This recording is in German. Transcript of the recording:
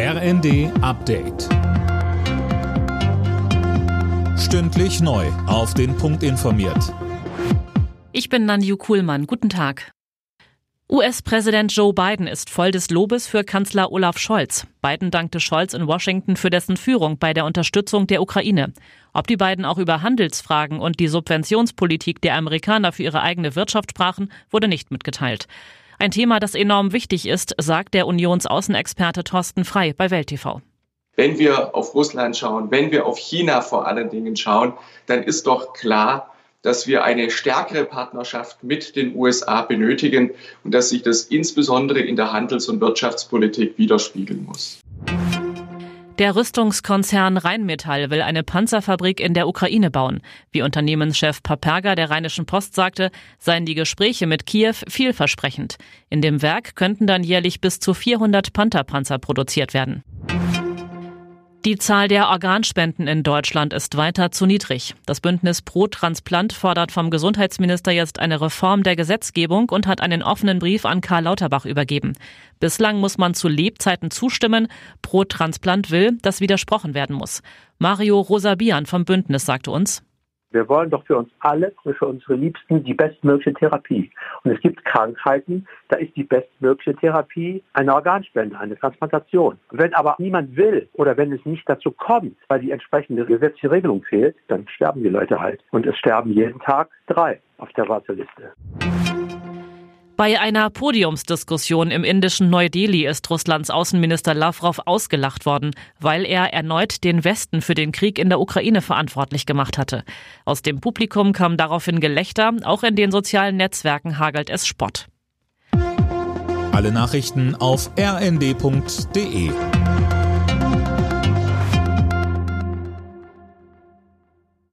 RND Update. Stündlich neu. Auf den Punkt informiert. Ich bin Nanju Kuhlmann. Guten Tag. US-Präsident Joe Biden ist voll des Lobes für Kanzler Olaf Scholz. Biden dankte Scholz in Washington für dessen Führung bei der Unterstützung der Ukraine. Ob die beiden auch über Handelsfragen und die Subventionspolitik der Amerikaner für ihre eigene Wirtschaft sprachen, wurde nicht mitgeteilt. Ein Thema, das enorm wichtig ist, sagt der Unionsaußenexperte Thorsten Frei bei Welt TV. Wenn wir auf Russland schauen, wenn wir auf China vor allen Dingen schauen, dann ist doch klar, dass wir eine stärkere Partnerschaft mit den USA benötigen und dass sich das insbesondere in der Handels- und Wirtschaftspolitik widerspiegeln muss. Der Rüstungskonzern Rheinmetall will eine Panzerfabrik in der Ukraine bauen. Wie Unternehmenschef Paperga der Rheinischen Post sagte, seien die Gespräche mit Kiew vielversprechend. In dem Werk könnten dann jährlich bis zu 400 Pantherpanzer produziert werden. Die Zahl der Organspenden in Deutschland ist weiter zu niedrig. Das Bündnis Pro Transplant fordert vom Gesundheitsminister jetzt eine Reform der Gesetzgebung und hat einen offenen Brief an Karl Lauterbach übergeben. Bislang muss man zu Lebzeiten zustimmen. Pro Transplant will, dass widersprochen werden muss. Mario Rosabian vom Bündnis sagte uns, wir wollen doch für uns alle und für unsere Liebsten die bestmögliche Therapie. Und es gibt Krankheiten, da ist die bestmögliche Therapie eine Organspende, eine Transplantation. Wenn aber niemand will oder wenn es nicht dazu kommt, weil die entsprechende gesetzliche Regelung fehlt, dann sterben die Leute halt. Und es sterben jeden Tag drei auf der Warteliste. Bei einer Podiumsdiskussion im indischen Neu-Delhi ist Russlands Außenminister Lavrov ausgelacht worden, weil er erneut den Westen für den Krieg in der Ukraine verantwortlich gemacht hatte. Aus dem Publikum kam daraufhin Gelächter, auch in den sozialen Netzwerken hagelt es Spott. Alle Nachrichten auf rnd.de